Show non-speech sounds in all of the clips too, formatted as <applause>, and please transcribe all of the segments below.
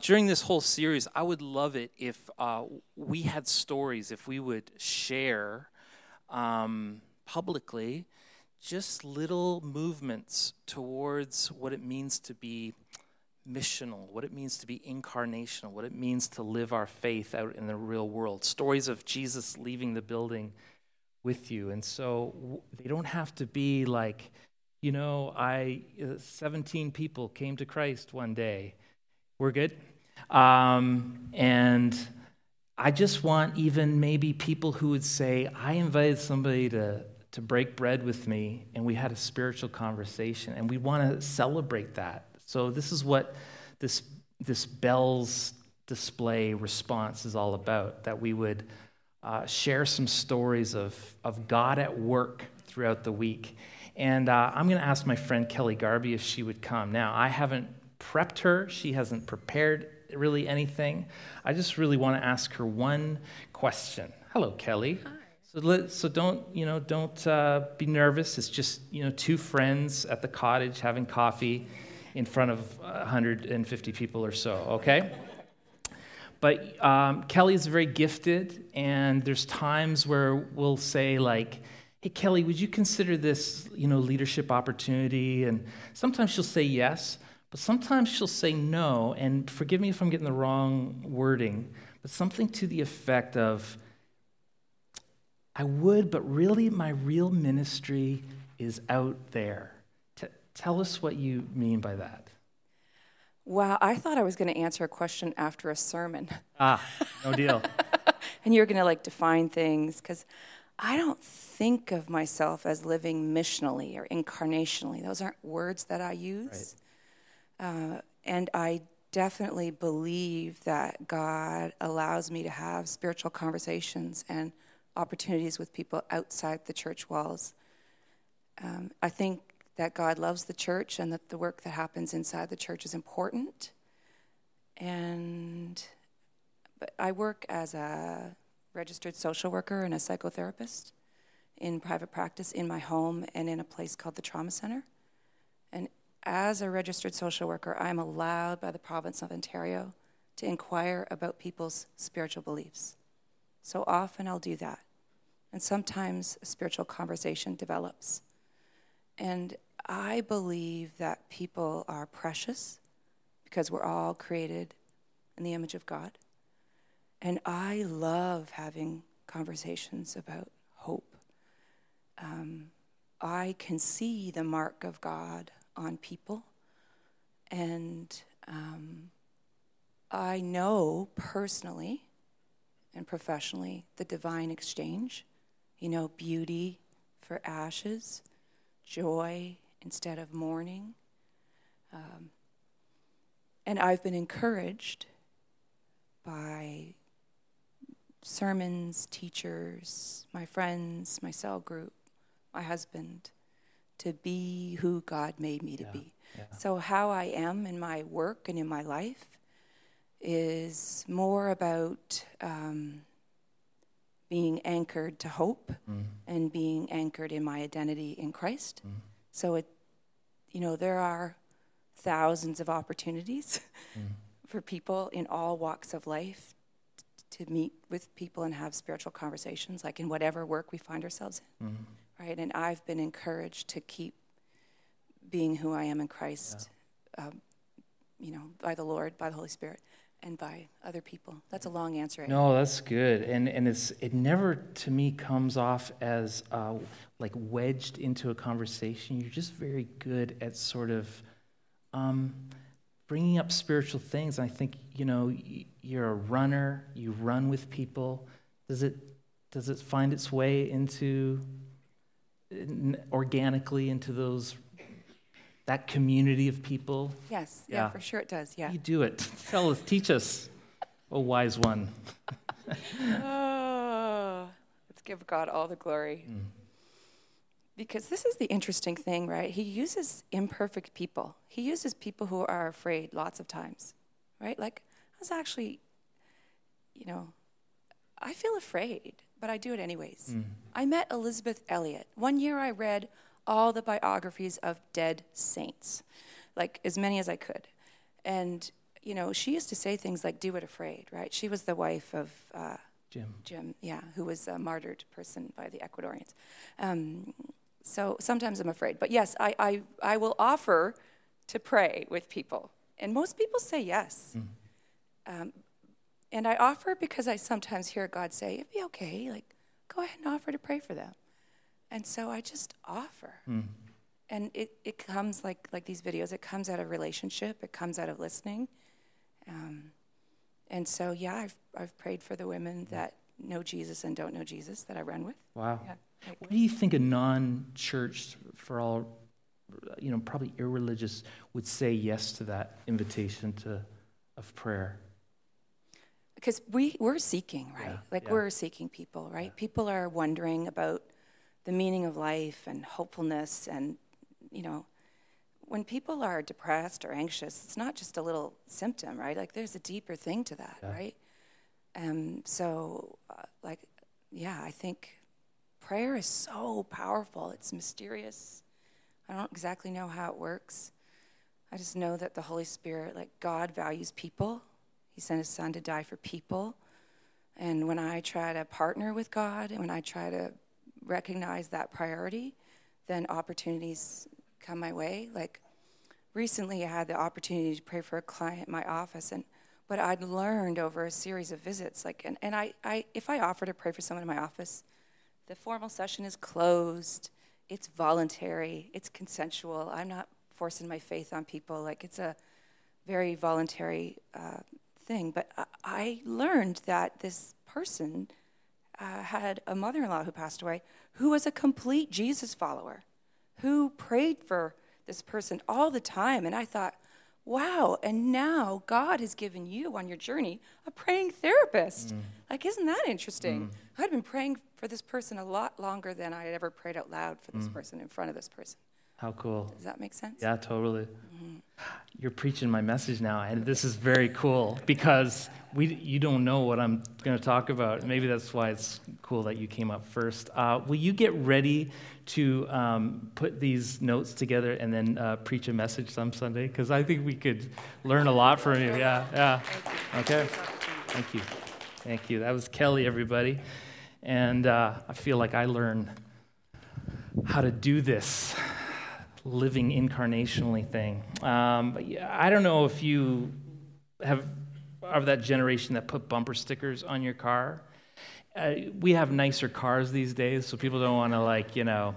during this whole series, I would love it if uh, we had stories, if we would share um, publicly just little movements towards what it means to be missional, what it means to be incarnational, what it means to live our faith out in the real world. Stories of Jesus leaving the building with you. And so they don't have to be like, you know, I uh, 17 people came to Christ one day. We're good. Um, and I just want even maybe people who would say, I invited somebody to, to break bread with me, and we had a spiritual conversation, and we want to celebrate that. So, this is what this, this bells display response is all about that we would uh, share some stories of, of God at work throughout the week. And uh, I'm going to ask my friend Kelly Garby if she would come. Now, I haven't prepped her, she hasn't prepared really anything. I just really want to ask her one question. Hello, Kelly. Hi. So, let, so don't you know? Don't uh, be nervous. It's just you know two friends at the cottage having coffee in front of 150 people or so. Okay. But um, Kelly is very gifted, and there's times where we'll say like, "Hey, Kelly, would you consider this you know leadership opportunity?" And sometimes she'll say yes, but sometimes she'll say no, and forgive me if I'm getting the wrong wording, but something to the effect of, I would, but really my real ministry is out there. T- tell us what you mean by that. Wow, I thought I was going to answer a question after a sermon. Ah, no deal. <laughs> and you're going to like define things because I don't think of myself as living missionally or incarnationally. Those aren't words that I use. Right. Uh, and I definitely believe that God allows me to have spiritual conversations and opportunities with people outside the church walls. Um, I think that God loves the church and that the work that happens inside the church is important. And but I work as a registered social worker and a psychotherapist in private practice in my home and in a place called the Trauma Center. And as a registered social worker, I am allowed by the province of Ontario to inquire about people's spiritual beliefs. So often I'll do that. And sometimes a spiritual conversation develops. And I believe that people are precious because we're all created in the image of God. And I love having conversations about hope. Um, I can see the mark of God on people. And um, I know personally and professionally the divine exchange. You know, beauty for ashes, joy instead of mourning. Um, and I've been encouraged by sermons, teachers, my friends, my cell group, my husband to be who God made me to yeah, be. Yeah. So, how I am in my work and in my life is more about um, being anchored to hope mm. and being anchored in my identity in Christ. Mm. So, it, you know, there are thousands of opportunities mm. <laughs> for people in all walks of life to meet with people and have spiritual conversations, like in whatever work we find ourselves in. Right? And I've been encouraged to keep being who I am in Christ, yeah. um, you know, by the Lord, by the Holy Spirit, and by other people. That's a long answer. No, that's good, and and it's it never to me comes off as uh, like wedged into a conversation. You're just very good at sort of. Um, bringing up spiritual things. I think you know you're a runner. You run with people. Does it does it find its way into organically into those that community of people? Yes, yeah, yeah for sure it does. Yeah. You do it. Tell us, teach us, oh wise one. <laughs> oh, let's give God all the glory. Mm. Because this is the interesting thing, right? He uses imperfect people. He uses people who are afraid lots of times, right? Like, I was actually, you know, I feel afraid but I do it anyways. Mm. I met Elisabeth Elliot. One year I read all the biographies of dead saints, like as many as I could. And you know, she used to say things like, do it afraid, right? She was the wife of uh, Jim. Jim, yeah, who was a martyred person by the Ecuadorians. Um, so sometimes I'm afraid. But yes, I, I, I will offer to pray with people. And most people say yes. Mm-hmm. Um, and I offer because I sometimes hear God say, it'd be okay. Like, go ahead and offer to pray for them. And so I just offer. Mm. And it, it comes like, like these videos, it comes out of relationship, it comes out of listening. Um, and so, yeah, I've, I've prayed for the women that know Jesus and don't know Jesus that I run with. Wow. Yeah, like, what do you think a non church, for all, you know, probably irreligious, would say yes to that invitation to, of prayer? Because we, we're seeking, right? Yeah, like yeah. we're seeking people, right? People are wondering about the meaning of life and hopefulness and, you know, when people are depressed or anxious, it's not just a little symptom, right? Like there's a deeper thing to that, yeah. right? Um, so, uh, like, yeah, I think prayer is so powerful. It's mysterious. I don't exactly know how it works. I just know that the Holy Spirit, like God, values people. He sent His Son to die for people. And when I try to partner with God and when I try to recognize that priority, then opportunities come my way. Like recently, I had the opportunity to pray for a client in my office, and what I'd learned over a series of visits, like, and, and I, I, if I offer to pray for someone in my office, the formal session is closed. It's voluntary. It's consensual. I'm not forcing my faith on people. Like it's a very voluntary uh, thing. But I, I learned that this person uh, had a mother-in-law who passed away, who was a complete Jesus follower who prayed for this person all the time. And I thought, wow, and now God has given you on your journey a praying therapist. Mm. Like, isn't that interesting? Mm. I'd been praying for this person a lot longer than I had ever prayed out loud for this mm. person in front of this person. How cool. Does that make sense? Yeah, totally. Mm-hmm. You're preaching my message now, and this is very cool because we, you don't know what I'm going to talk about. Maybe that's why it's cool that you came up first. Uh, will you get ready to um, put these notes together and then uh, preach a message some Sunday? Because I think we could learn a lot from you. Yeah, yeah. Okay. Thank you. Thank you. That was Kelly, everybody. And uh, I feel like I learned how to do this living incarnationally thing. Um, I don't know if you have of that generation that put bumper stickers on your car. Uh, we have nicer cars these days, so people don't want to like you know.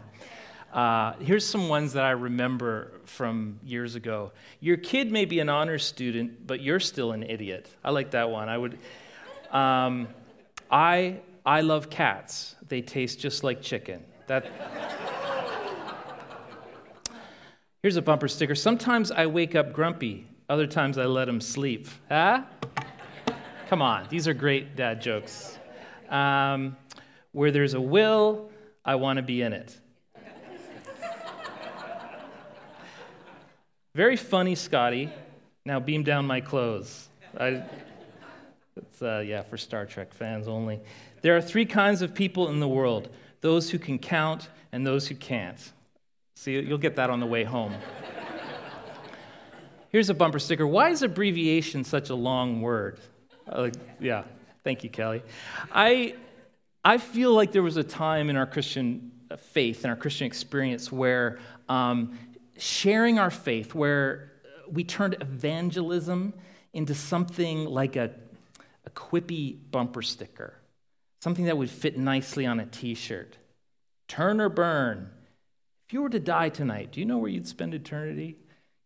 Uh, here's some ones that I remember from years ago. Your kid may be an honors student, but you're still an idiot. I like that one. I would. Um, I I love cats. They taste just like chicken. That. Here's a bumper sticker. Sometimes I wake up grumpy, other times I let him sleep. Huh? Come on, these are great dad jokes. Um, where there's a will, I want to be in it. Very funny, Scotty. Now beam down my clothes. I, it's, uh, yeah, for Star Trek fans only. There are three kinds of people in the world those who can count and those who can't. See, you'll get that on the way home. Here's a bumper sticker. Why is abbreviation such a long word? Uh, yeah, thank you, Kelly. I, I feel like there was a time in our Christian faith and our Christian experience where um, sharing our faith, where we turned evangelism into something like a, a quippy bumper sticker, something that would fit nicely on a t shirt. Turn or burn, if you were to die tonight, do you know where you'd spend eternity?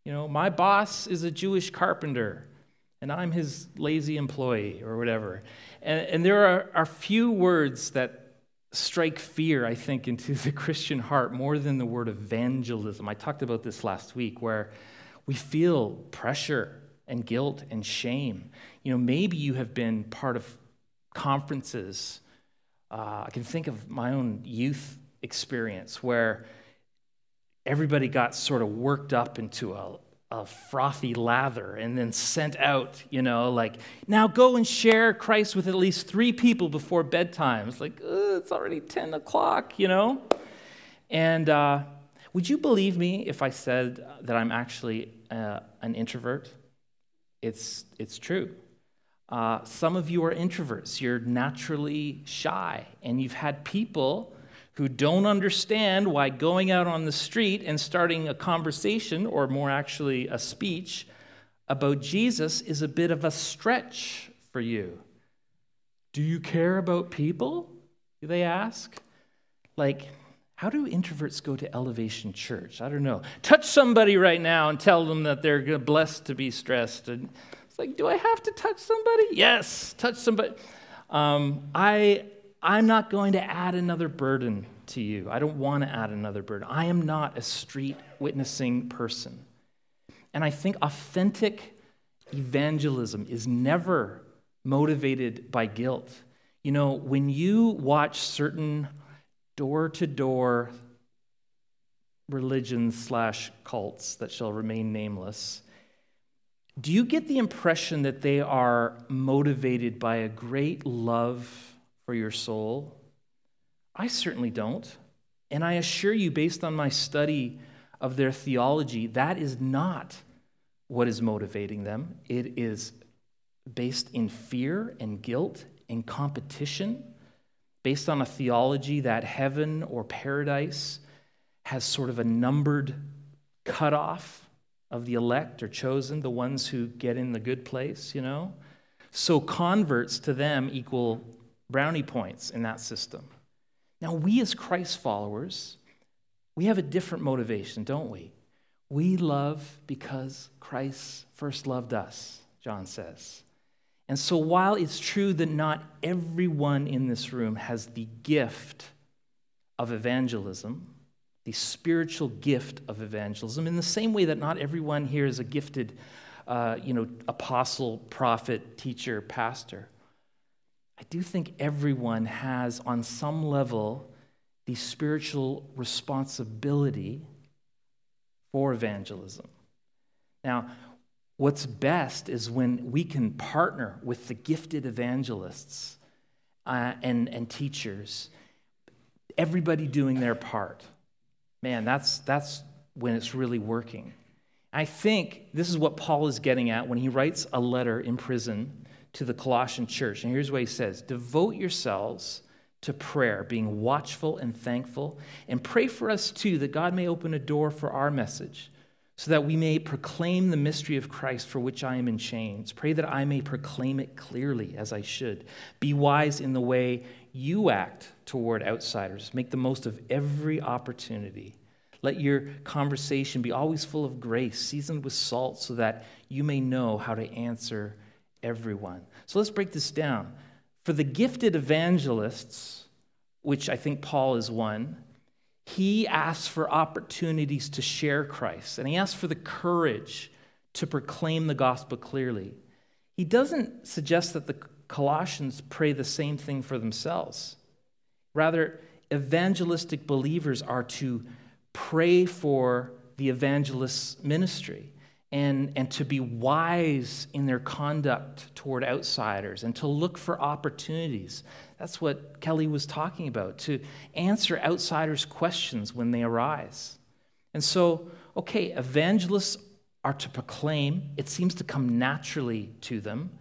You know, my boss is a Jewish carpenter, and I'm his lazy employee or whatever. And, and there are, are few words that strike fear, I think, into the <laughs> Christian heart more than the word evangelism. I talked about this last week, where we feel pressure and guilt and shame. You know, maybe you have been part of conferences. Uh, I can think of my own youth experience where everybody got sort of worked up into a, a frothy lather and then sent out, you know, like, now go and share Christ with at least three people before bedtime. It's like, it's already 10 o'clock, you know? And uh, would you believe me if I said that I'm actually uh, an introvert? It's, it's true. Uh, some of you are introverts. You're naturally shy, and you've had people who don't understand why going out on the street and starting a conversation, or more actually a speech, about Jesus is a bit of a stretch for you. Do you care about people? Do they ask? Like, how do introverts go to Elevation Church? I don't know. Touch somebody right now and tell them that they're blessed to be stressed. And it's like, do I have to touch somebody? Yes, touch somebody. Um, I, I'm not going to add another burden to you. I don't want to add another burden. I am not a street witnessing person. And I think authentic evangelism is never motivated by guilt. You know, when you watch certain door to door religions slash cults that shall remain nameless, do you get the impression that they are motivated by a great love for your soul? I certainly don't. And I assure you, based on my study of their theology, that is not what is motivating them. It is based in fear and guilt and competition, based on a theology that heaven or paradise has sort of a numbered cutoff of the elect or chosen, the ones who get in the good place, you know? So converts to them equal brownie points in that system. Now, we as Christ followers, we have a different motivation, don't we? We love because Christ first loved us, John says. And so, while it's true that not everyone in this room has the gift of evangelism, the spiritual gift of evangelism, in the same way that not everyone here is a gifted, uh, you know, apostle, prophet, teacher, pastor, I do think everyone has, on some level, the spiritual responsibility for evangelism. Now, what's best is when we can partner with the gifted evangelists uh, and, and teachers, everybody doing their part. Man, that's, that's when it's really working. I think this is what Paul is getting at when he writes a letter in prison to the Colossian church. And here's what he says Devote yourselves to prayer, being watchful and thankful, and pray for us too that God may open a door for our message, so that we may proclaim the mystery of Christ for which I am in chains. Pray that I may proclaim it clearly as I should. Be wise in the way you act toward outsiders. Make the most of every opportunity. Let your conversation be always full of grace, seasoned with salt, so that you may know how to answer everyone. So let's break this down. For the gifted evangelists, which I think Paul is one, he asks for opportunities to share Christ, and he asks for the courage to proclaim the gospel clearly. He doesn't suggest that the Colossians pray the same thing for themselves. Rather, evangelistic believers are to pray for the evangelist's ministry and, and to be wise in their conduct toward outsiders and to look for opportunities. That's what Kelly was talking about, to answer outsiders' questions when they arise. And so, okay, evangelists are to proclaim, it seems to come naturally to them,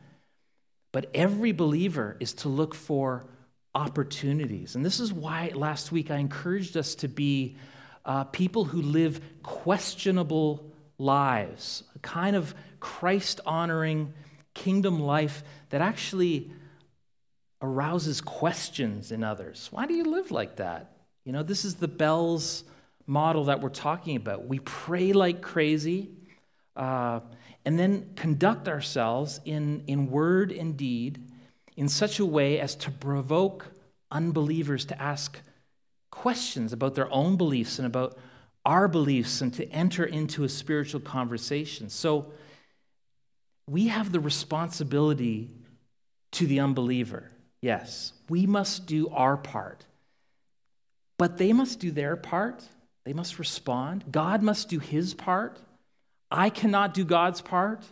but every believer is to look for opportunities. And this is why last week I encouraged us to be uh, people who live questionable lives, a kind of Christ honoring kingdom life that actually arouses questions in others. Why do you live like that? You know, this is the bells model that we're talking about. We pray like crazy uh, and then conduct ourselves in, in word and deed in such a way as to provoke unbelievers to ask questions about their own beliefs and about our beliefs and to enter into a spiritual conversation. So we have the responsibility to the unbeliever. Yes, we must do our part. But they must do their part. They must respond. God must do his part. I cannot do God's part,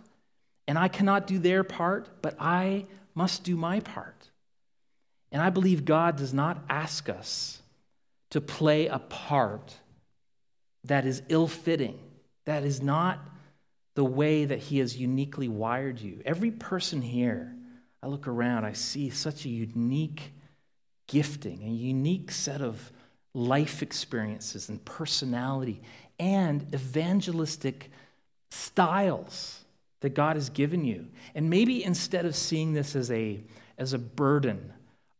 and I cannot do their part, but I must do my part. And I believe God does not ask us to play a part that is ill fitting, that is not the way that He has uniquely wired you. Every person here, I look around, I see such a unique gifting, a unique set of life experiences and personality and evangelistic styles that God has given you. And maybe instead of seeing this as a, as a burden,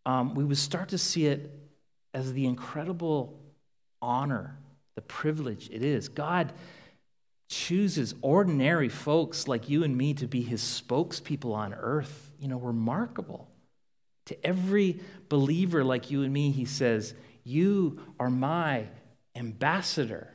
um, we would start to see it as the incredible honor, the privilege it is. God chooses ordinary folks like you and me to be his spokespeople on earth. You know, remarkable. To every believer like you and me, he says, You are my ambassador.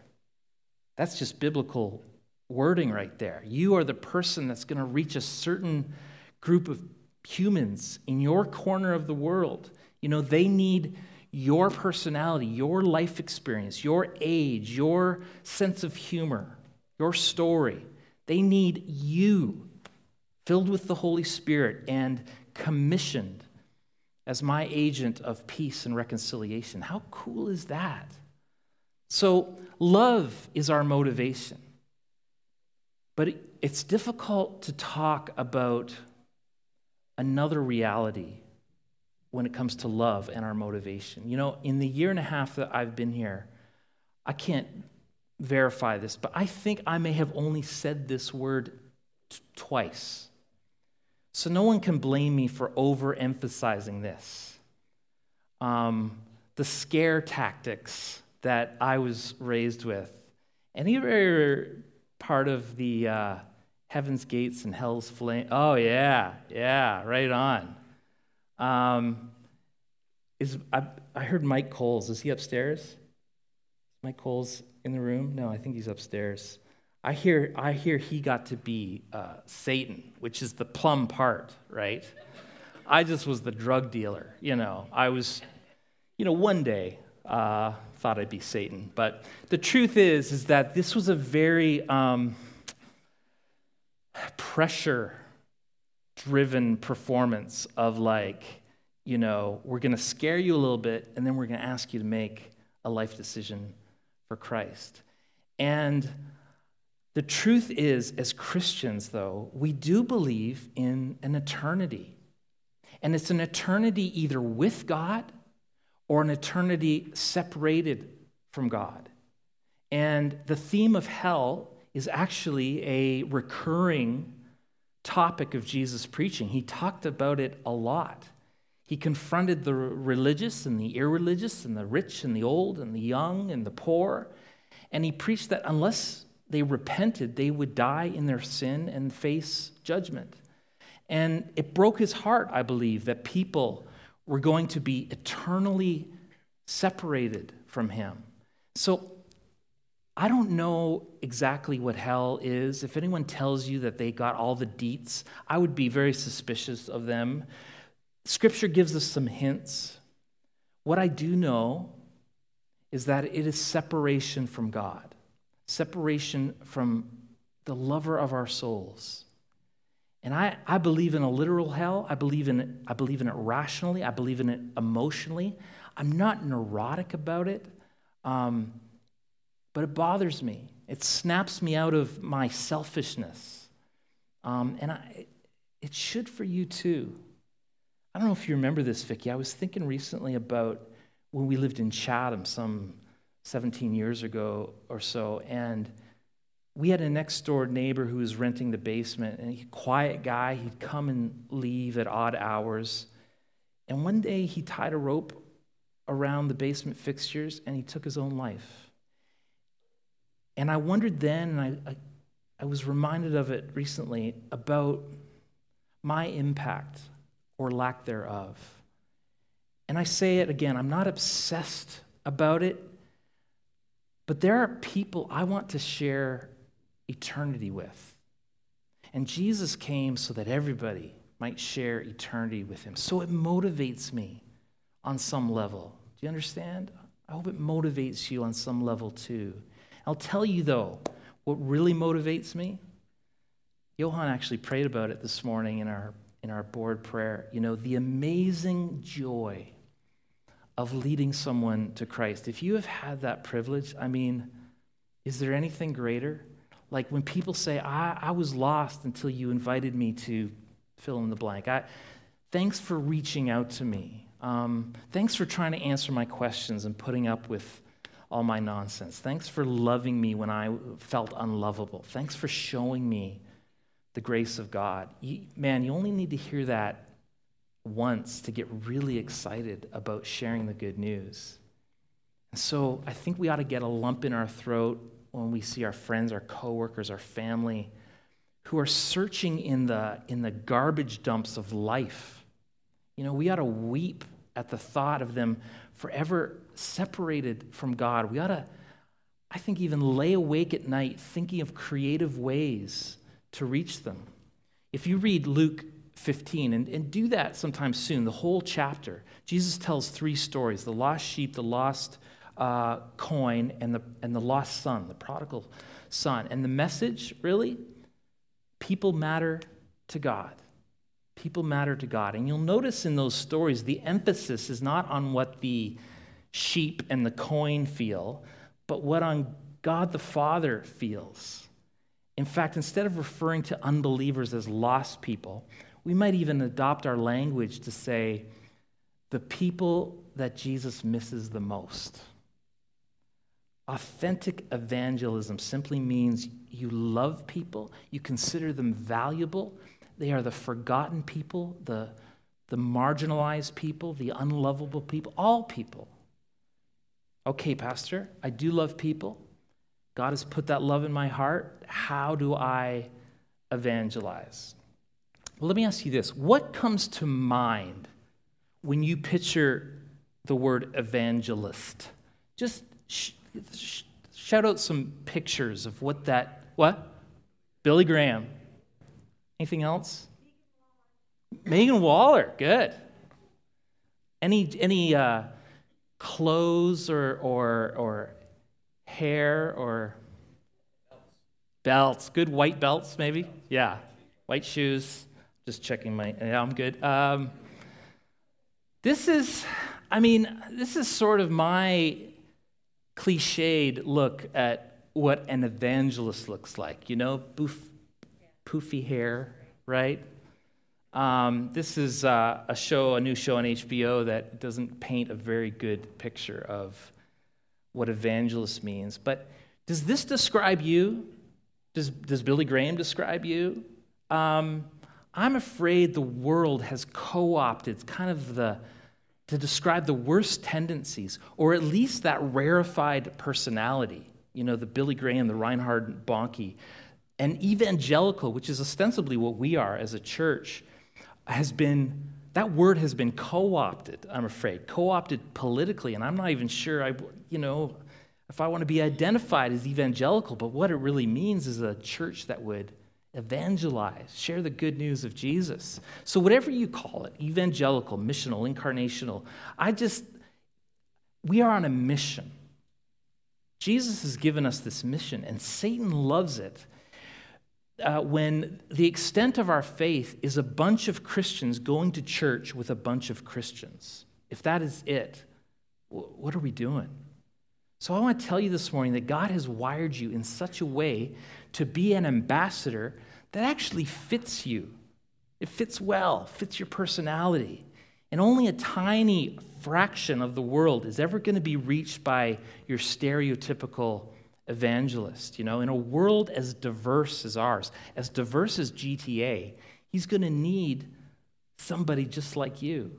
That's just biblical wording right there. You are the person that's going to reach a certain group of humans in your corner of the world. You know, they need your personality, your life experience, your age, your sense of humor, your story. They need you filled with the Holy Spirit and commissioned as my agent of peace and reconciliation. How cool is that? So, love is our motivation. But it's difficult to talk about another reality when it comes to love and our motivation. You know, in the year and a half that I've been here, I can't verify this, but I think I may have only said this word t- twice. So no one can blame me for overemphasizing this. Um, the scare tactics that I was raised with. Any part of the uh, heaven's gates and hell's flame? Oh, yeah, yeah, right on. Um, is I, I heard Mike Coles. Is he upstairs? Mike Coles in the room? No, I think he's upstairs. I hear, I hear he got to be uh, Satan, which is the plum part, right? I just was the drug dealer, you know. I was, you know, one day uh, thought I'd be Satan, but the truth is, is that this was a very um, pressure driven performance of like, you know, we're going to scare you a little bit and then we're going to ask you to make a life decision for Christ. And the truth is, as Christians, though, we do believe in an eternity. And it's an eternity either with God or an eternity separated from God. And the theme of hell is actually a recurring topic of Jesus' preaching. He talked about it a lot. He confronted the religious and the irreligious, and the rich and the old, and the young and the poor. And he preached that unless they repented, they would die in their sin and face judgment. And it broke his heart, I believe, that people were going to be eternally separated from him. So I don't know exactly what hell is. If anyone tells you that they got all the deets, I would be very suspicious of them. Scripture gives us some hints. What I do know is that it is separation from God, separation from the lover of our souls. And I, I believe in a literal hell. I believe in it, I believe in it rationally. I believe in it emotionally. I'm not neurotic about it. Um, but it bothers me. It snaps me out of my selfishness. Um, and I, it should for you too. I don't know if you remember this, Vicki. I was thinking recently about when we lived in Chatham some 17 years ago or so, and we had a next door neighbor who was renting the basement, and he quiet guy. He'd come and leave at odd hours. And one day he tied a rope around the basement fixtures and he took his own life. And I wondered then, and I, I, I was reminded of it recently, about my impact or lack thereof. And I say it again, I'm not obsessed about it, but there are people I want to share eternity with. And Jesus came so that everybody might share eternity with him. So it motivates me on some level. Do you understand? I hope it motivates you on some level too. I'll tell you though, what really motivates me, Johan actually prayed about it this morning in our, in our board prayer. You know, the amazing joy of leading someone to Christ. If you have had that privilege, I mean, is there anything greater? Like when people say, I, I was lost until you invited me to fill in the blank. I, thanks for reaching out to me. Um, thanks for trying to answer my questions and putting up with all my nonsense. Thanks for loving me when I felt unlovable. Thanks for showing me the grace of God. Man, you only need to hear that once to get really excited about sharing the good news. And so I think we ought to get a lump in our throat when we see our friends, our coworkers, our family who are searching in the, in the garbage dumps of life. You know, we ought to weep at the thought of them forever separated from God. We ought to, I think, even lay awake at night thinking of creative ways to reach them. If you read Luke 15, and, and do that sometime soon, the whole chapter, Jesus tells three stories the lost sheep, the lost uh, coin, and the, and the lost son, the prodigal son. And the message, really, people matter to God. People matter to God. And you'll notice in those stories, the emphasis is not on what the sheep and the coin feel, but what on God the Father feels. In fact, instead of referring to unbelievers as lost people, we might even adopt our language to say, the people that Jesus misses the most. Authentic evangelism simply means you love people, you consider them valuable. They are the forgotten people, the, the marginalized people, the unlovable people, all people. Okay, Pastor, I do love people. God has put that love in my heart. How do I evangelize? Well, let me ask you this what comes to mind when you picture the word evangelist? Just sh- sh- shout out some pictures of what that, what? Billy Graham. Anything else? Megan Waller, good. Any, any uh, clothes or, or, or hair or belts? Good white belts, maybe? Yeah. White shoes. Just checking my, yeah, I'm good. Um, this is, I mean, this is sort of my cliched look at what an evangelist looks like. You know, boof, poofy hair, right? Um, this is uh, a show, a new show on HBO that doesn't paint a very good picture of what evangelist means. But does this describe you? Does, does Billy Graham describe you? Um, I'm afraid the world has co opted kind of the, to describe the worst tendencies, or at least that rarefied personality. You know, the Billy Graham, the Reinhard Bonnke, and evangelical, which is ostensibly what we are as a church, has been, that word has been co opted, I'm afraid, co opted politically. And I'm not even sure, I, you know, if I want to be identified as evangelical, but what it really means is a church that would evangelize, share the good news of Jesus. So, whatever you call it, evangelical, missional, incarnational, I just, we are on a mission. Jesus has given us this mission, and Satan loves it. Uh, when the extent of our faith is a bunch of Christians going to church with a bunch of Christians. If that is it, what are we doing? So I want to tell you this morning that God has wired you in such a way to be an ambassador that actually fits you. It fits well, fits your personality. And only a tiny fraction of the world is ever going to be reached by your stereotypical evangelist. You know, in a world as diverse as ours, as diverse as GTA, he's going to need somebody just like you.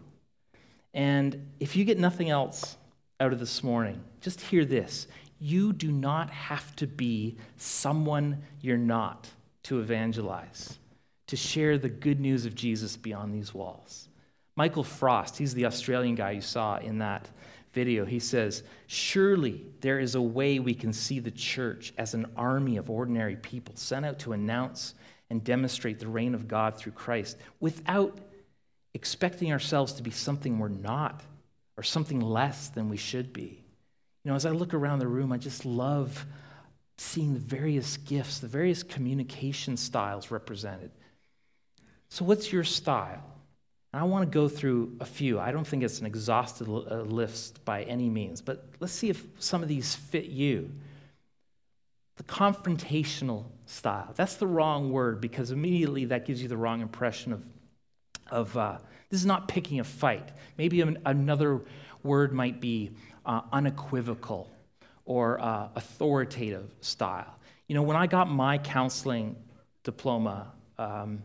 And if you get nothing else out of this morning, just hear this. You do not have to be someone you're not to evangelize, to share the good news of Jesus beyond these walls. Michael Frost, he's the Australian guy you saw in that video, he says, Surely there is a way we can see the church as an army of ordinary people sent out to announce and demonstrate the reign of God through Christ without expecting ourselves to be something we're not or something less than we should be. You know, as I look around the room, I just love seeing the various gifts, the various communication styles represented. So, what's your style? And I want to go through a few. I don't think it's an exhaustive uh, list by any means, but let's see if some of these fit you. the confrontational style. That's the wrong word because immediately that gives you the wrong impression of, of uh, this is not picking a fight. Maybe another word might be uh, unequivocal or uh, authoritative style. You know, when I got my counseling diploma, um,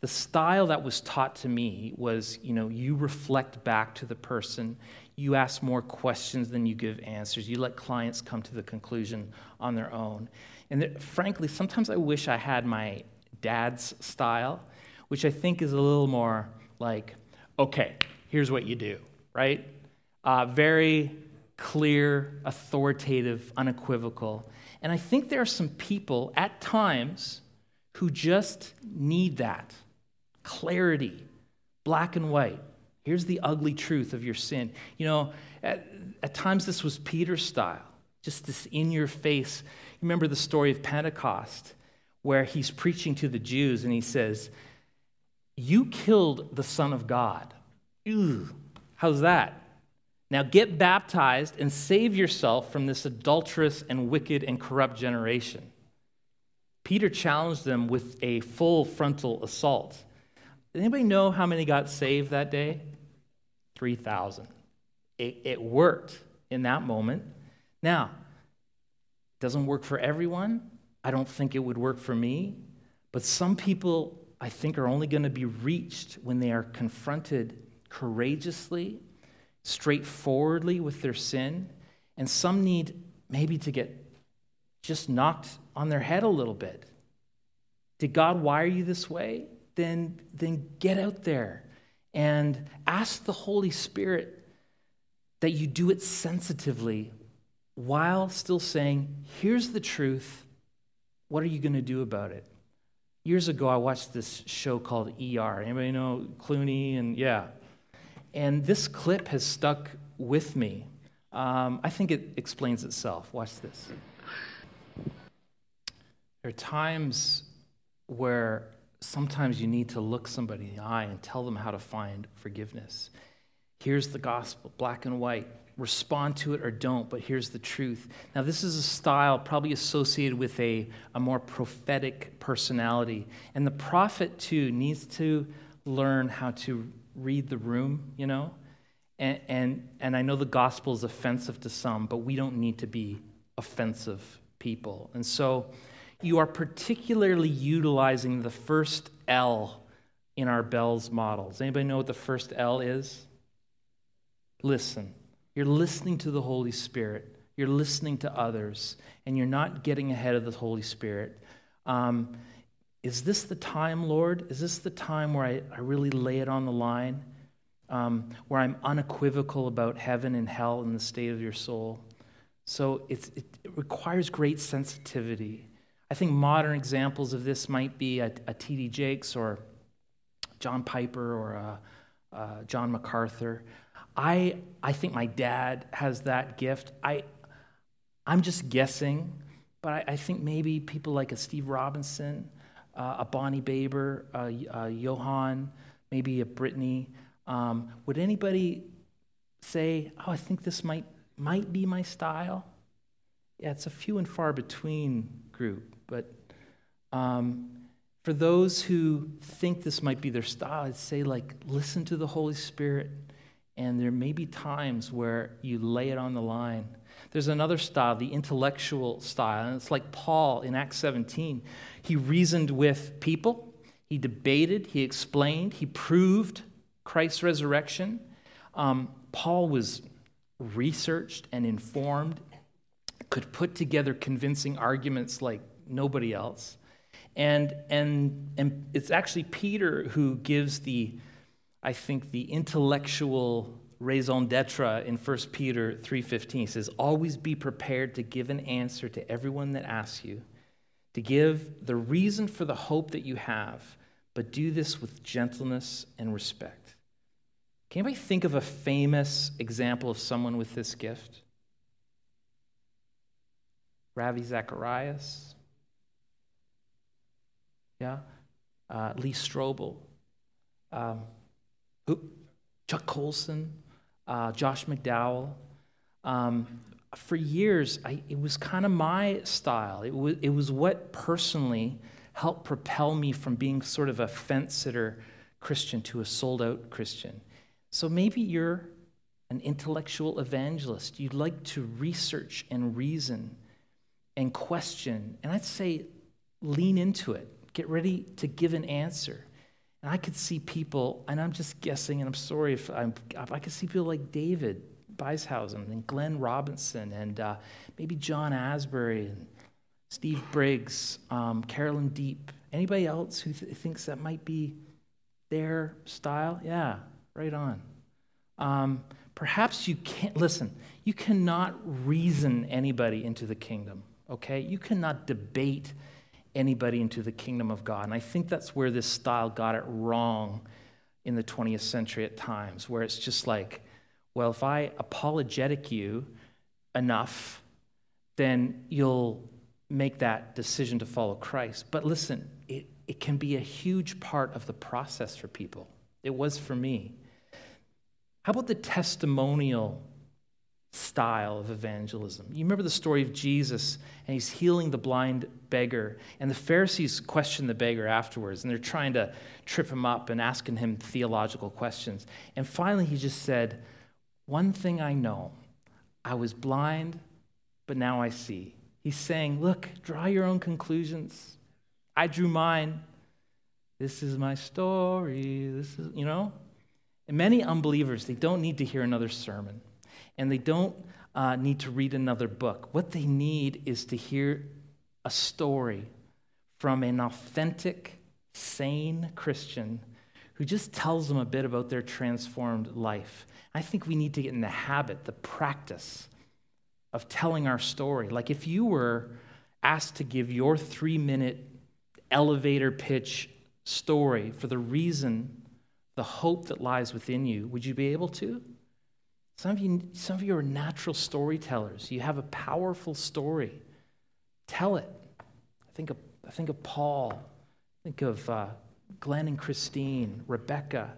the style that was taught to me was you know, you reflect back to the person, you ask more questions than you give answers, you let clients come to the conclusion on their own. And that, frankly, sometimes I wish I had my dad's style, which I think is a little more like, okay, here's what you do, right? Uh, very clear, authoritative, unequivocal. And I think there are some people at times who just need that clarity, black and white. Here's the ugly truth of your sin. You know, at, at times this was Peter's style, just this in your face. Remember the story of Pentecost, where he's preaching to the Jews and he says, You killed the Son of God. Ew, how's that? Now get baptized and save yourself from this adulterous and wicked and corrupt generation. Peter challenged them with a full frontal assault. Anybody know how many got saved that day? 3,000. It, it worked in that moment. Now, it doesn't work for everyone. I don't think it would work for me. But some people, I think, are only going to be reached when they are confronted courageously, straightforwardly with their sin. And some need maybe to get just knocked on their head a little bit. Did God wire you this way? Then, then get out there and ask the Holy Spirit that you do it sensitively while still saying, Here's the truth. What are you going to do about it? Years ago, I watched this show called ER. Anybody know Clooney? And yeah. And this clip has stuck with me. Um, I think it explains itself. Watch this. There are times where sometimes you need to look somebody in the eye and tell them how to find forgiveness. Here's the gospel, black and white. Respond to it or don't, but here's the truth. Now, this is a style probably associated with a, a more prophetic personality. And the prophet, too, needs to learn how to read the room, you know? And, and, and I know the gospel is offensive to some, but we don't need to be offensive people. And so, you are particularly utilizing the first L in our Bells models. Anybody know what the first L is? Listen. You're listening to the Holy Spirit. You're listening to others, and you're not getting ahead of the Holy Spirit. Um, is this the time, Lord? Is this the time where I, I really lay it on the line? Um, where I'm unequivocal about heaven and hell and the state of your soul? So it, it requires great sensitivity. I think modern examples of this might be a, a T.D. Jakes or John Piper or a, a John MacArthur. I, I think my dad has that gift. I, I'm just guessing, but I, I think maybe people like a Steve Robinson, uh, a Bonnie Baber, a, a Johann, maybe a Brittany. Um, would anybody say, oh, I think this might, might be my style? Yeah, it's a few and far between group. But um, for those who think this might be their style, I'd say, like, listen to the Holy Spirit. And there may be times where you lay it on the line. There's another style, the intellectual style. And it's like Paul in Acts 17. He reasoned with people, he debated, he explained, he proved Christ's resurrection. Um, Paul was researched and informed, could put together convincing arguments like nobody else. And, and, and it's actually Peter who gives the, I think, the intellectual raison d'etre in 1 Peter 3.15. He says, always be prepared to give an answer to everyone that asks you, to give the reason for the hope that you have, but do this with gentleness and respect. Can anybody think of a famous example of someone with this gift? Ravi Zacharias, yeah, uh, Lee Strobel, um, who, Chuck Colson, uh, Josh McDowell. Um, for years, I, it was kind of my style. It was, it was what personally helped propel me from being sort of a fence sitter Christian to a sold out Christian. So maybe you're an intellectual evangelist. You'd like to research and reason and question. And I'd say lean into it. Get ready to give an answer. And I could see people, and I'm just guessing, and I'm sorry if I'm, I could see people like David Beishausen and Glenn Robinson and uh, maybe John Asbury and Steve Briggs, um, Carolyn Deep. Anybody else who th- thinks that might be their style? Yeah, right on. Um, perhaps you can't, listen, you cannot reason anybody into the kingdom, okay? You cannot debate anybody into the kingdom of God. And I think that's where this style got it wrong in the 20th century at times, where it's just like, well, if I apologetic you enough, then you'll make that decision to follow Christ. But listen, it, it can be a huge part of the process for people. It was for me. How about the testimonial style of evangelism? You remember the story of Jesus, and he's healing the blind beggar, and the Pharisees question the beggar afterwards, and they're trying to trip him up and asking him theological questions. And finally, he just said, One thing I know I was blind, but now I see. He's saying, Look, draw your own conclusions. I drew mine. This is my story. This is, you know? And many unbelievers, they don't need to hear another sermon and they don't uh, need to read another book. What they need is to hear a story from an authentic, sane Christian who just tells them a bit about their transformed life. I think we need to get in the habit, the practice of telling our story. Like if you were asked to give your three minute elevator pitch story for the reason the hope that lies within you, would you be able to? Some of you, some of you are natural storytellers. You have a powerful story. Tell it. I think of, I think of Paul. I think of uh, Glenn and Christine, Rebecca,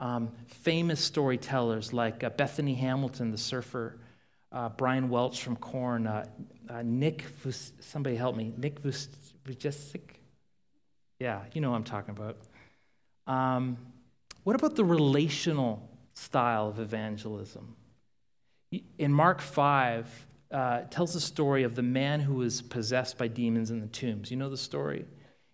um, famous storytellers like uh, Bethany Hamilton, the surfer, uh, Brian Welch from Korn, uh, uh, Nick, Vus- somebody help me, Nick Vujicic? Yeah, you know what I'm talking about. Um, what about the relational style of evangelism? In Mark 5, uh, tells the story of the man who was possessed by demons in the tombs. You know the story?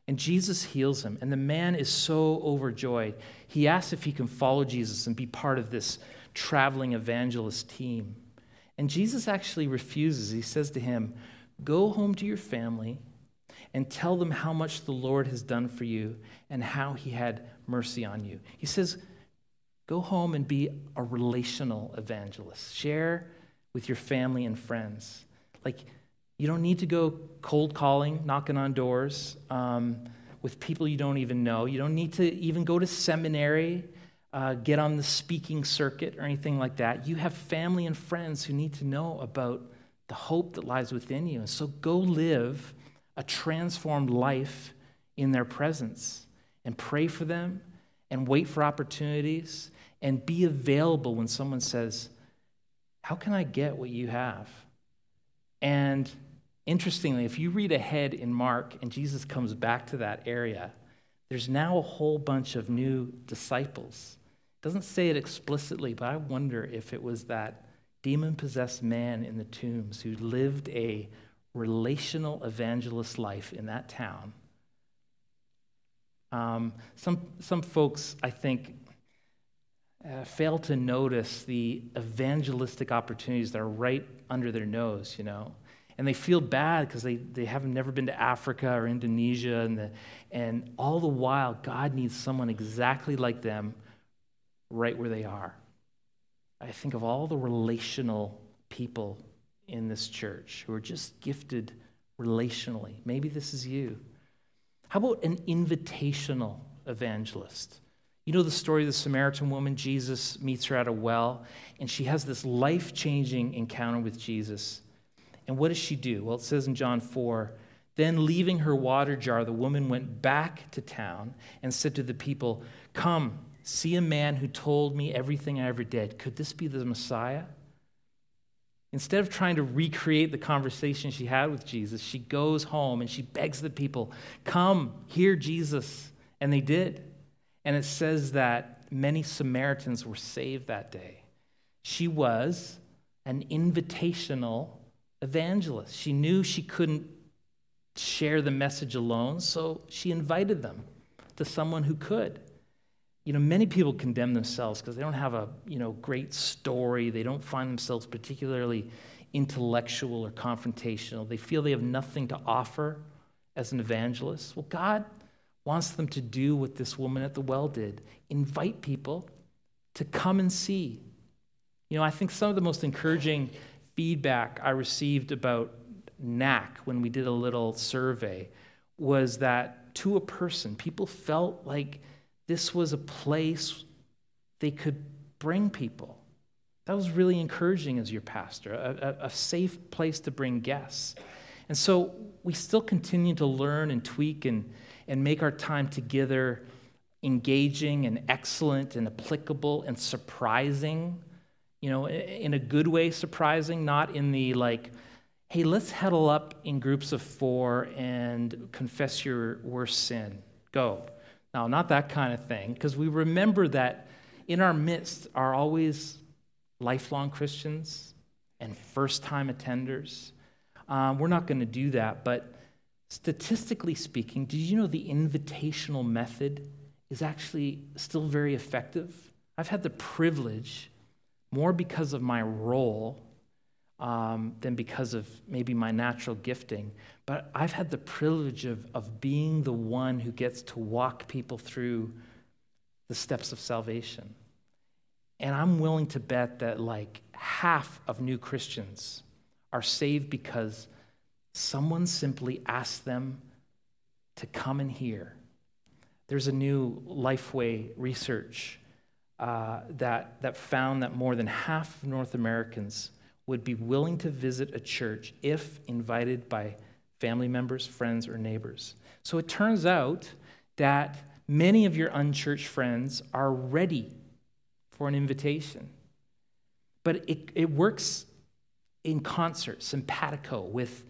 And Jesus heals him, and the man is so overjoyed. He asks if he can follow Jesus and be part of this traveling evangelist team. And Jesus actually refuses. He says to him, Go home to your family and tell them how much the Lord has done for you and how he had mercy on you. He says, Go home and be a relational evangelist. Share with your family and friends. Like, you don't need to go cold calling, knocking on doors um, with people you don't even know. You don't need to even go to seminary, uh, get on the speaking circuit, or anything like that. You have family and friends who need to know about the hope that lies within you. And so go live a transformed life in their presence and pray for them and wait for opportunities and be available when someone says, How can I get what you have? And interestingly, if you read ahead in Mark and Jesus comes back to that area, there's now a whole bunch of new disciples. It doesn't say it explicitly, but I wonder if it was that demon possessed man in the tombs who lived a relational evangelist life in that town. Um, some, some folks, I think, uh, fail to notice the evangelistic opportunities that are right under their nose, you know. And they feel bad because they, they haven't never been to Africa or Indonesia. And, the, and all the while, God needs someone exactly like them right where they are. I think of all the relational people in this church who are just gifted relationally. Maybe this is you. How about an invitational evangelist? You know the story of the Samaritan woman? Jesus meets her at a well, and she has this life changing encounter with Jesus. And what does she do? Well, it says in John 4 Then, leaving her water jar, the woman went back to town and said to the people, Come, see a man who told me everything I ever did. Could this be the Messiah? Instead of trying to recreate the conversation she had with Jesus, she goes home and she begs the people, Come, hear Jesus. And they did. And it says that many Samaritans were saved that day. She was an invitational evangelist. She knew she couldn't share the message alone, so she invited them to someone who could. You know, many people condemn themselves because they don't have a, you know, great story. They don't find themselves particularly intellectual or confrontational. They feel they have nothing to offer as an evangelist. Well, God wants them to do what this woman at the well did invite people to come and see. You know, I think some of the most encouraging feedback I received about NAC when we did a little survey was that to a person, people felt like this was a place they could bring people. That was really encouraging as your pastor, a, a, a safe place to bring guests. And so we still continue to learn and tweak and, and make our time together engaging and excellent and applicable and surprising. You know, in a good way, surprising, not in the like, hey, let's huddle up in groups of four and confess your worst sin. Go. Now, not that kind of thing, because we remember that in our midst are always lifelong Christians and first time attenders. Um, we're not going to do that, but statistically speaking, did you know the invitational method is actually still very effective? I've had the privilege, more because of my role um, than because of maybe my natural gifting. But I've had the privilege of, of being the one who gets to walk people through the steps of salvation. And I'm willing to bet that like half of new Christians are saved because someone simply asked them to come and hear. There's a new Lifeway research uh, that, that found that more than half of North Americans would be willing to visit a church if invited by family members, friends, or neighbors. So it turns out that many of your unchurched friends are ready for an invitation. But it, it works in concert, simpatico, with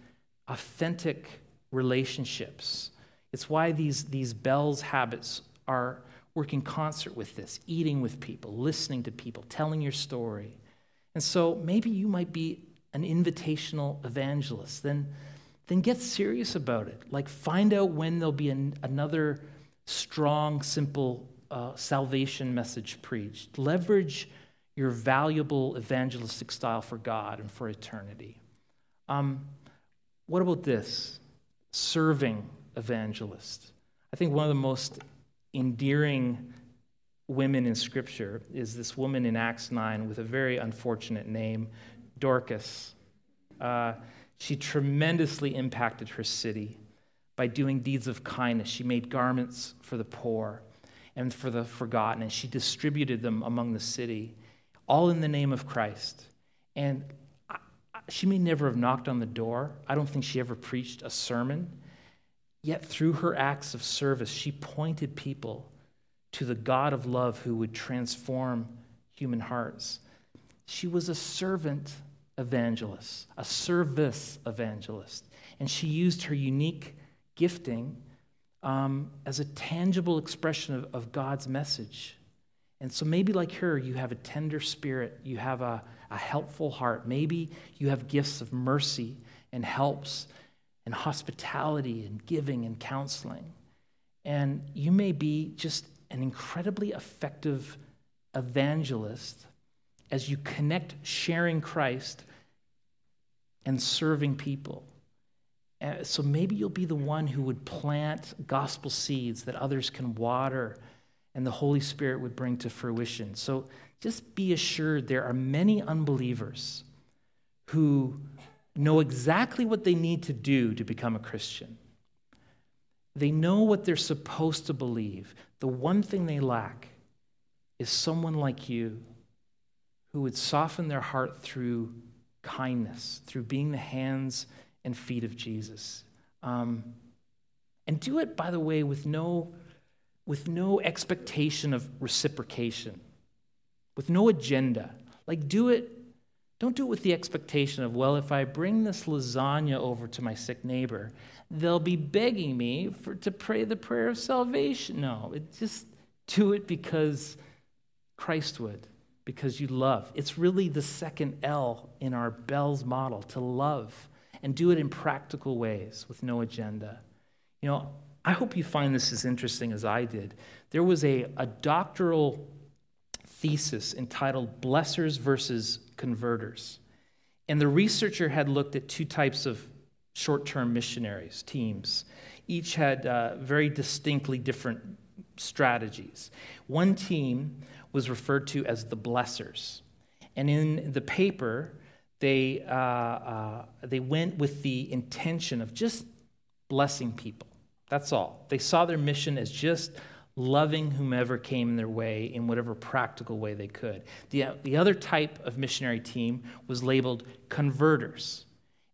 authentic relationships. It's why these, these bells habits are work in concert with this eating with people, listening to people, telling your story. And so maybe you might be an invitational evangelist. Then, then get serious about it. Like, find out when there'll be an, another strong, simple uh, salvation message preached. Leverage your valuable evangelistic style for God and for eternity. Um, what about this? Serving evangelist. I think one of the most endearing women in Scripture is this woman in Acts 9 with a very unfortunate name, Dorcas. Uh, she tremendously impacted her city by doing deeds of kindness. She made garments for the poor and for the forgotten, and she distributed them among the city, all in the name of Christ. And she may never have knocked on the door. I don't think she ever preached a sermon. Yet, through her acts of service, she pointed people to the God of love who would transform human hearts. She was a servant evangelist, a service evangelist, and she used her unique gifting um, as a tangible expression of, of God's message. And so maybe, like her, you have a tender spirit, you have a, a helpful heart. Maybe you have gifts of mercy and helps and hospitality and giving and counseling. And you may be just an incredibly effective evangelist as you connect sharing Christ and serving people. Uh, so maybe you'll be the one who would plant gospel seeds that others can water and the Holy Spirit would bring to fruition. So just be assured there are many unbelievers who know exactly what they need to do to become a Christian. They know what they're supposed to believe. The one thing they lack is someone like you who would soften their heart through kindness, through being the hands and feet of Jesus. Um, and do it, by the way, with no, with no expectation of reciprocation, with no agenda. Like, do it Don't do it with the expectation of, well, if I bring this lasagna over to my sick neighbor, they'll be begging me for, to pray the prayer of salvation. No, it just do it because Christ would, because you love. It's really the second L in our Bells model to love and do it in practical ways with no agenda. You know, I hope you find this as interesting as I did. There was a, a doctoral thesis entitled Blessers versus Converters. And the researcher had looked at two types of short term missionaries, teams. Each had uh, very distinctly different strategies. One team was referred to as the blessers. And in the paper, they, uh, uh, they went with the intention of just blessing people. That's all. They saw their mission as just loving whomever came in their way in whatever practical way they could. The, the other type of missionary team was labeled converters.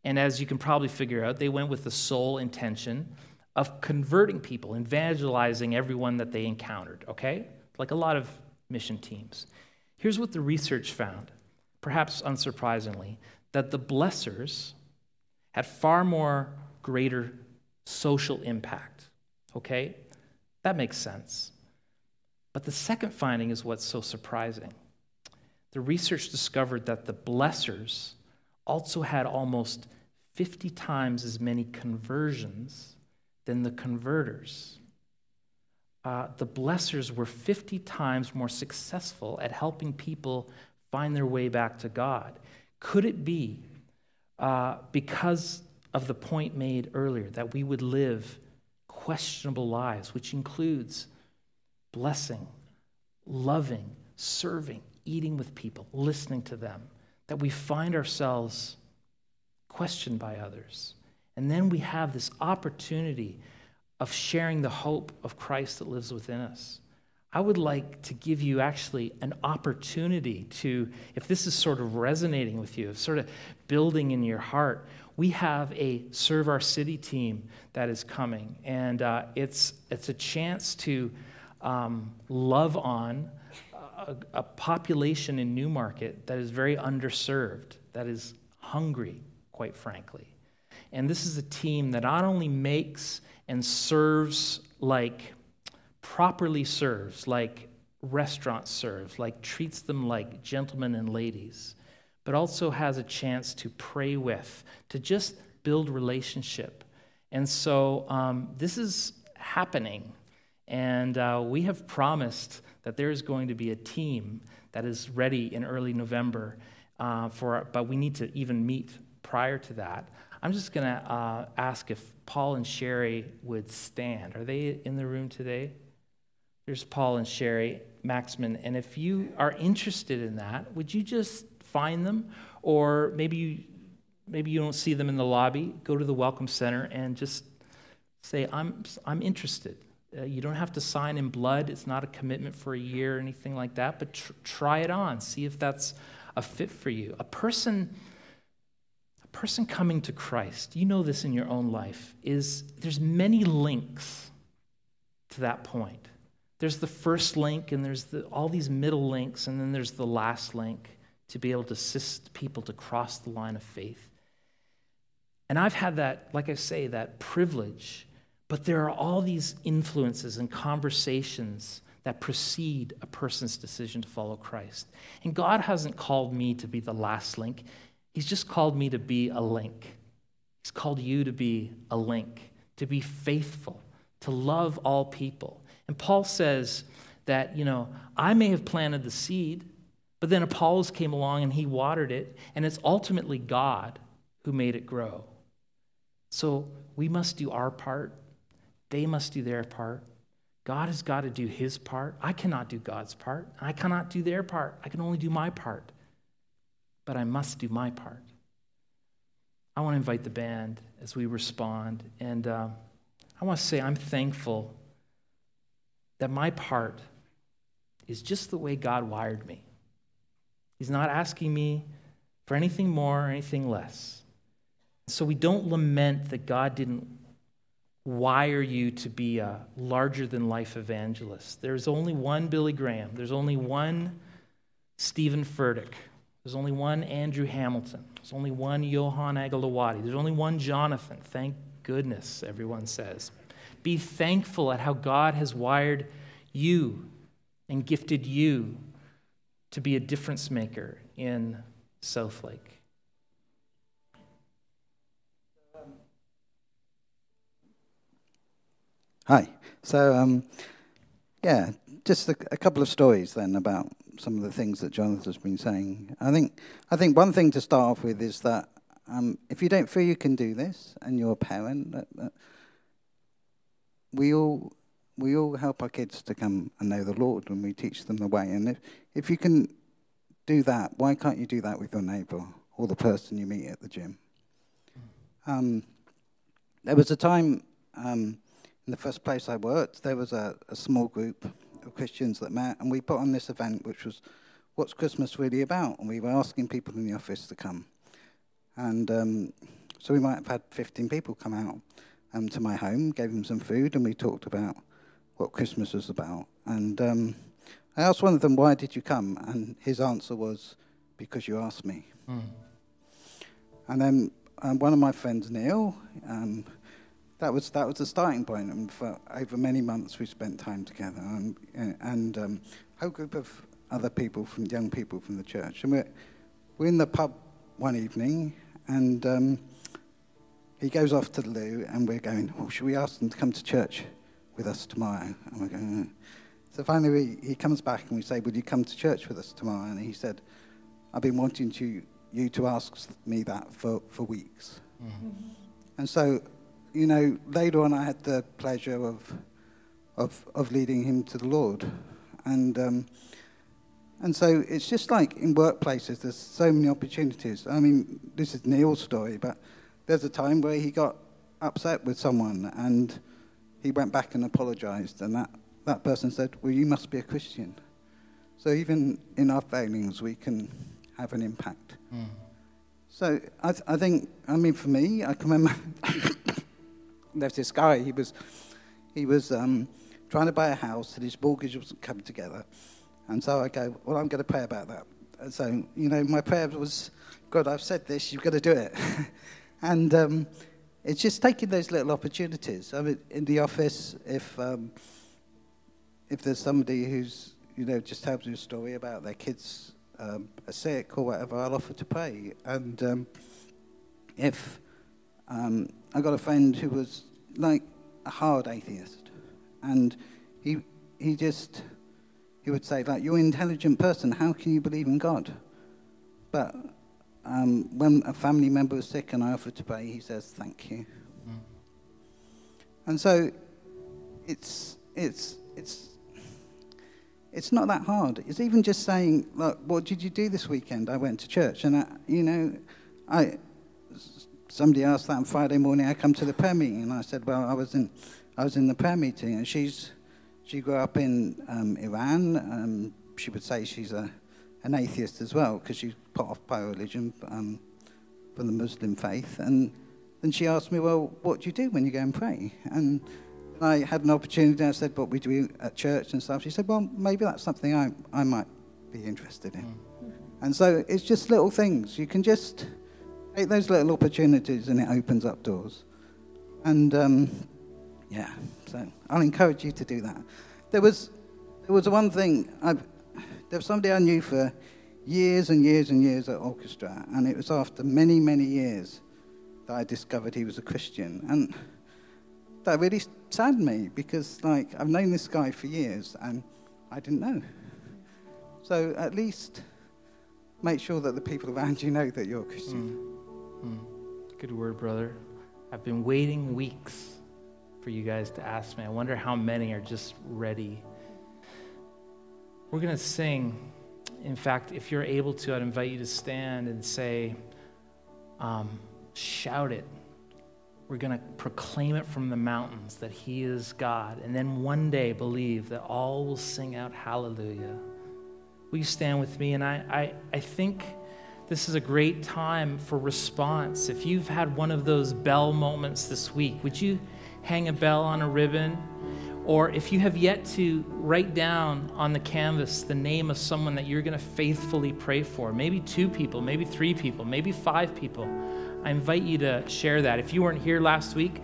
And as you can probably figure out, they went with the sole intention of converting people, evangelizing everyone that they encountered, okay? Like a lot of mission teams. Here's what the research found, perhaps unsurprisingly, that the blessers had far more greater social impact, okay? That makes sense. But the second finding is what's so surprising. The research discovered that the blessers also had almost 50 times as many conversions than the converters. Uh, the blessers were 50 times more successful at helping people find their way back to God. Could it be uh, because of the point made earlier that we would live questionable lives, which includes blessing, loving, serving, eating with people, listening to them, that we find ourselves questioned by others. And then we have this opportunity of sharing the hope of Christ that lives within us. I would like to give you actually an opportunity to, if this is sort of resonating with you, of sort of building in your heart, we have a Serve Our City team that is coming. And uh, it's, it's a chance to um, love on a, a population in Newmarket that is very underserved, that is hungry, quite frankly. And this is a team that not only makes and serves like properly serves, like restaurants serve, like treats them like gentlemen and ladies, but also has a chance to pray with, to just build relationship. And so um, this is happening. And uh, we have promised that there is going to be a team that is ready in early November uh, for, but we need to even meet prior to that. I'm just going to uh, ask if Paul and Sherry would stand. Are they in the room today? There's Paul and Sherry Maxman. And if you are interested in that, would you just find them? Or maybe you, maybe you don't see them in the lobby. Go to the Welcome Center and just say, I'm, I'm interested. Uh, you don't have to sign in blood. It's not a commitment for a year or anything like that, but tr- try it on. See if that's a fit for you. A person a person coming to Christ, you know this in your own life, is there's many links to that point. There's the first link, and there's the, all these middle links, and then there's the last link to be able to assist people to cross the line of faith. And I've had that, like I say, that privilege, but there are all these influences and conversations that precede a person's decision to follow Christ. And God hasn't called me to be the last link. He's just called me to be a link. He's called you to be a link, to be faithful, to love all people. And Paul says that, you know, I may have planted the seed, but then Apollos came along and he watered it, and it's ultimately God who made it grow. So we must do our part, they must do their part. God has got to do his part. I cannot do God's part. I cannot do their part. I can only do my part but I must do my part. I want to invite the band as we respond. And uh, I want to say I'm thankful that my part is just the way God wired me. He's not asking me for anything more or anything less. So we don't lament that God didn't wire you to be a larger than life evangelist. There's only one Billy Graham, there's only one Steven Furtick. There's only one Andrew Hamilton. There's only one Johann Agalawadi. There's only one Jonathan. Thank goodness, everyone says. Be thankful at how God has wired you and gifted you to be a difference maker in Southlake. Hi. So, um, yeah, just a, a, couple of stories then about some of the things that Jonathan's been saying. I think, I think one thing to start off with is that um, if you don't feel you can do this and you're a parent, we all we all help our kids to come and know the Lord and we teach them the way. And if, if you can do that, why can't you do that with your neighbour or the person you meet at the gym? Um, there was a time um, in the first place I worked, there was a, a small group of Christians that met, and we put on this event which was What's Christmas Really About? And we were asking people in the office to come. And um, so we might have had 15 people come out um, to my home, gave them some food, and we talked about what Christmas was about. And um, I asked one of them, Why did you come? And his answer was, Because you asked me. Mm. And then um, one of my friends, Neil, um, that was that was the starting point. And for over many months, we spent time together, and and um, a whole group of other people from young people from the church. And we're we're in the pub one evening, and um, he goes off to the loo, and we're going. Oh, should we ask them to come to church with us tomorrow? And we're going. Mm. So finally, he comes back, and we say, "Would you come to church with us tomorrow?" And he said, "I've been wanting to you to ask me that for for weeks." Mm-hmm. And so you know, later on, I had the pleasure of of of leading him to the Lord, and um, and so it's just like in workplaces. There's so many opportunities. I mean, this is Neil's story, but there's a time where he got upset with someone, and he went back and apologized, and that that person said, "Well, you must be a Christian." So even in our failings, we can have an impact. Mm. So I, th- I think, I mean, for me, I can remember <laughs> there's this guy, he was, he was um, trying to buy a house and his mortgage wasn't coming together. And so I go, well, I'm going to pray about that. And so, you know, my prayer was, God, I've said this, you've got to do it. <laughs> and um, it's just taking those little opportunities. I mean, in the office, if, um, if there's somebody who's, you know, just tells me a story about their kids um, are sick or whatever, I'll offer to pay. And um, if um, I got a friend who was like a hard atheist, and he he just he would say like, "You're an intelligent person. How can you believe in God?" But um, when a family member was sick and I offered to pay, he says, "Thank you." Mm. And so, it's it's it's it's not that hard. It's even just saying, "Look, what did you do this weekend?" I went to church, and I, you know, I somebody asked that on Friday morning. I come to the prayer meeting, and I said, "Well, I was in, I was in the prayer meeting." And she's, she grew up in um, Iran. Um, she would say she's a, an atheist as well because she's part of Baháʼí religion um, from the Muslim faith. And then she asked me, "Well, what do you do when you go and pray?" And I had an opportunity. I said, "What we do at church and stuff." She said, "Well, maybe that's something I I might be interested in." Mm. And so it's just little things. You can just Take those little opportunities and it opens up doors. And um, yeah, so I'll encourage you to do that. There was, there was one thing, I've, there was somebody I knew for years and years and years at orchestra, and it was after many, many years that I discovered he was a Christian. And that really saddened me because, like, I've known this guy for years and I didn't know. So at least make sure that the people around you know that you're a Christian. Mm. Hmm. Good word, brother. I've been waiting weeks for you guys to ask me. I wonder how many are just ready. We're going to sing. In fact, if you're able to, I'd invite you to stand and say, um, shout it. We're going to proclaim it from the mountains that He is God. And then one day believe that all will sing out hallelujah. Will you stand with me? And I, I, I think this is a great time for response. If you've had one of those bell moments this week, would you hang a bell on a ribbon? Or if you have yet to write down on the canvas the name of someone that you're going to faithfully pray for, maybe two people, maybe three people, maybe five people, I invite you to share that. If you weren't here last week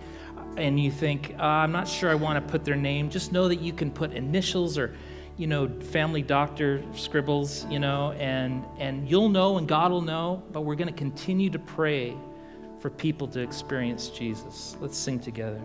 and you think, uh, I'm not sure I want to put their name, just know that you can put initials or you know, family doctor scribbles, you know, and, and you'll know and God will know, but we're going to continue to pray for people to experience Jesus. Let's sing together.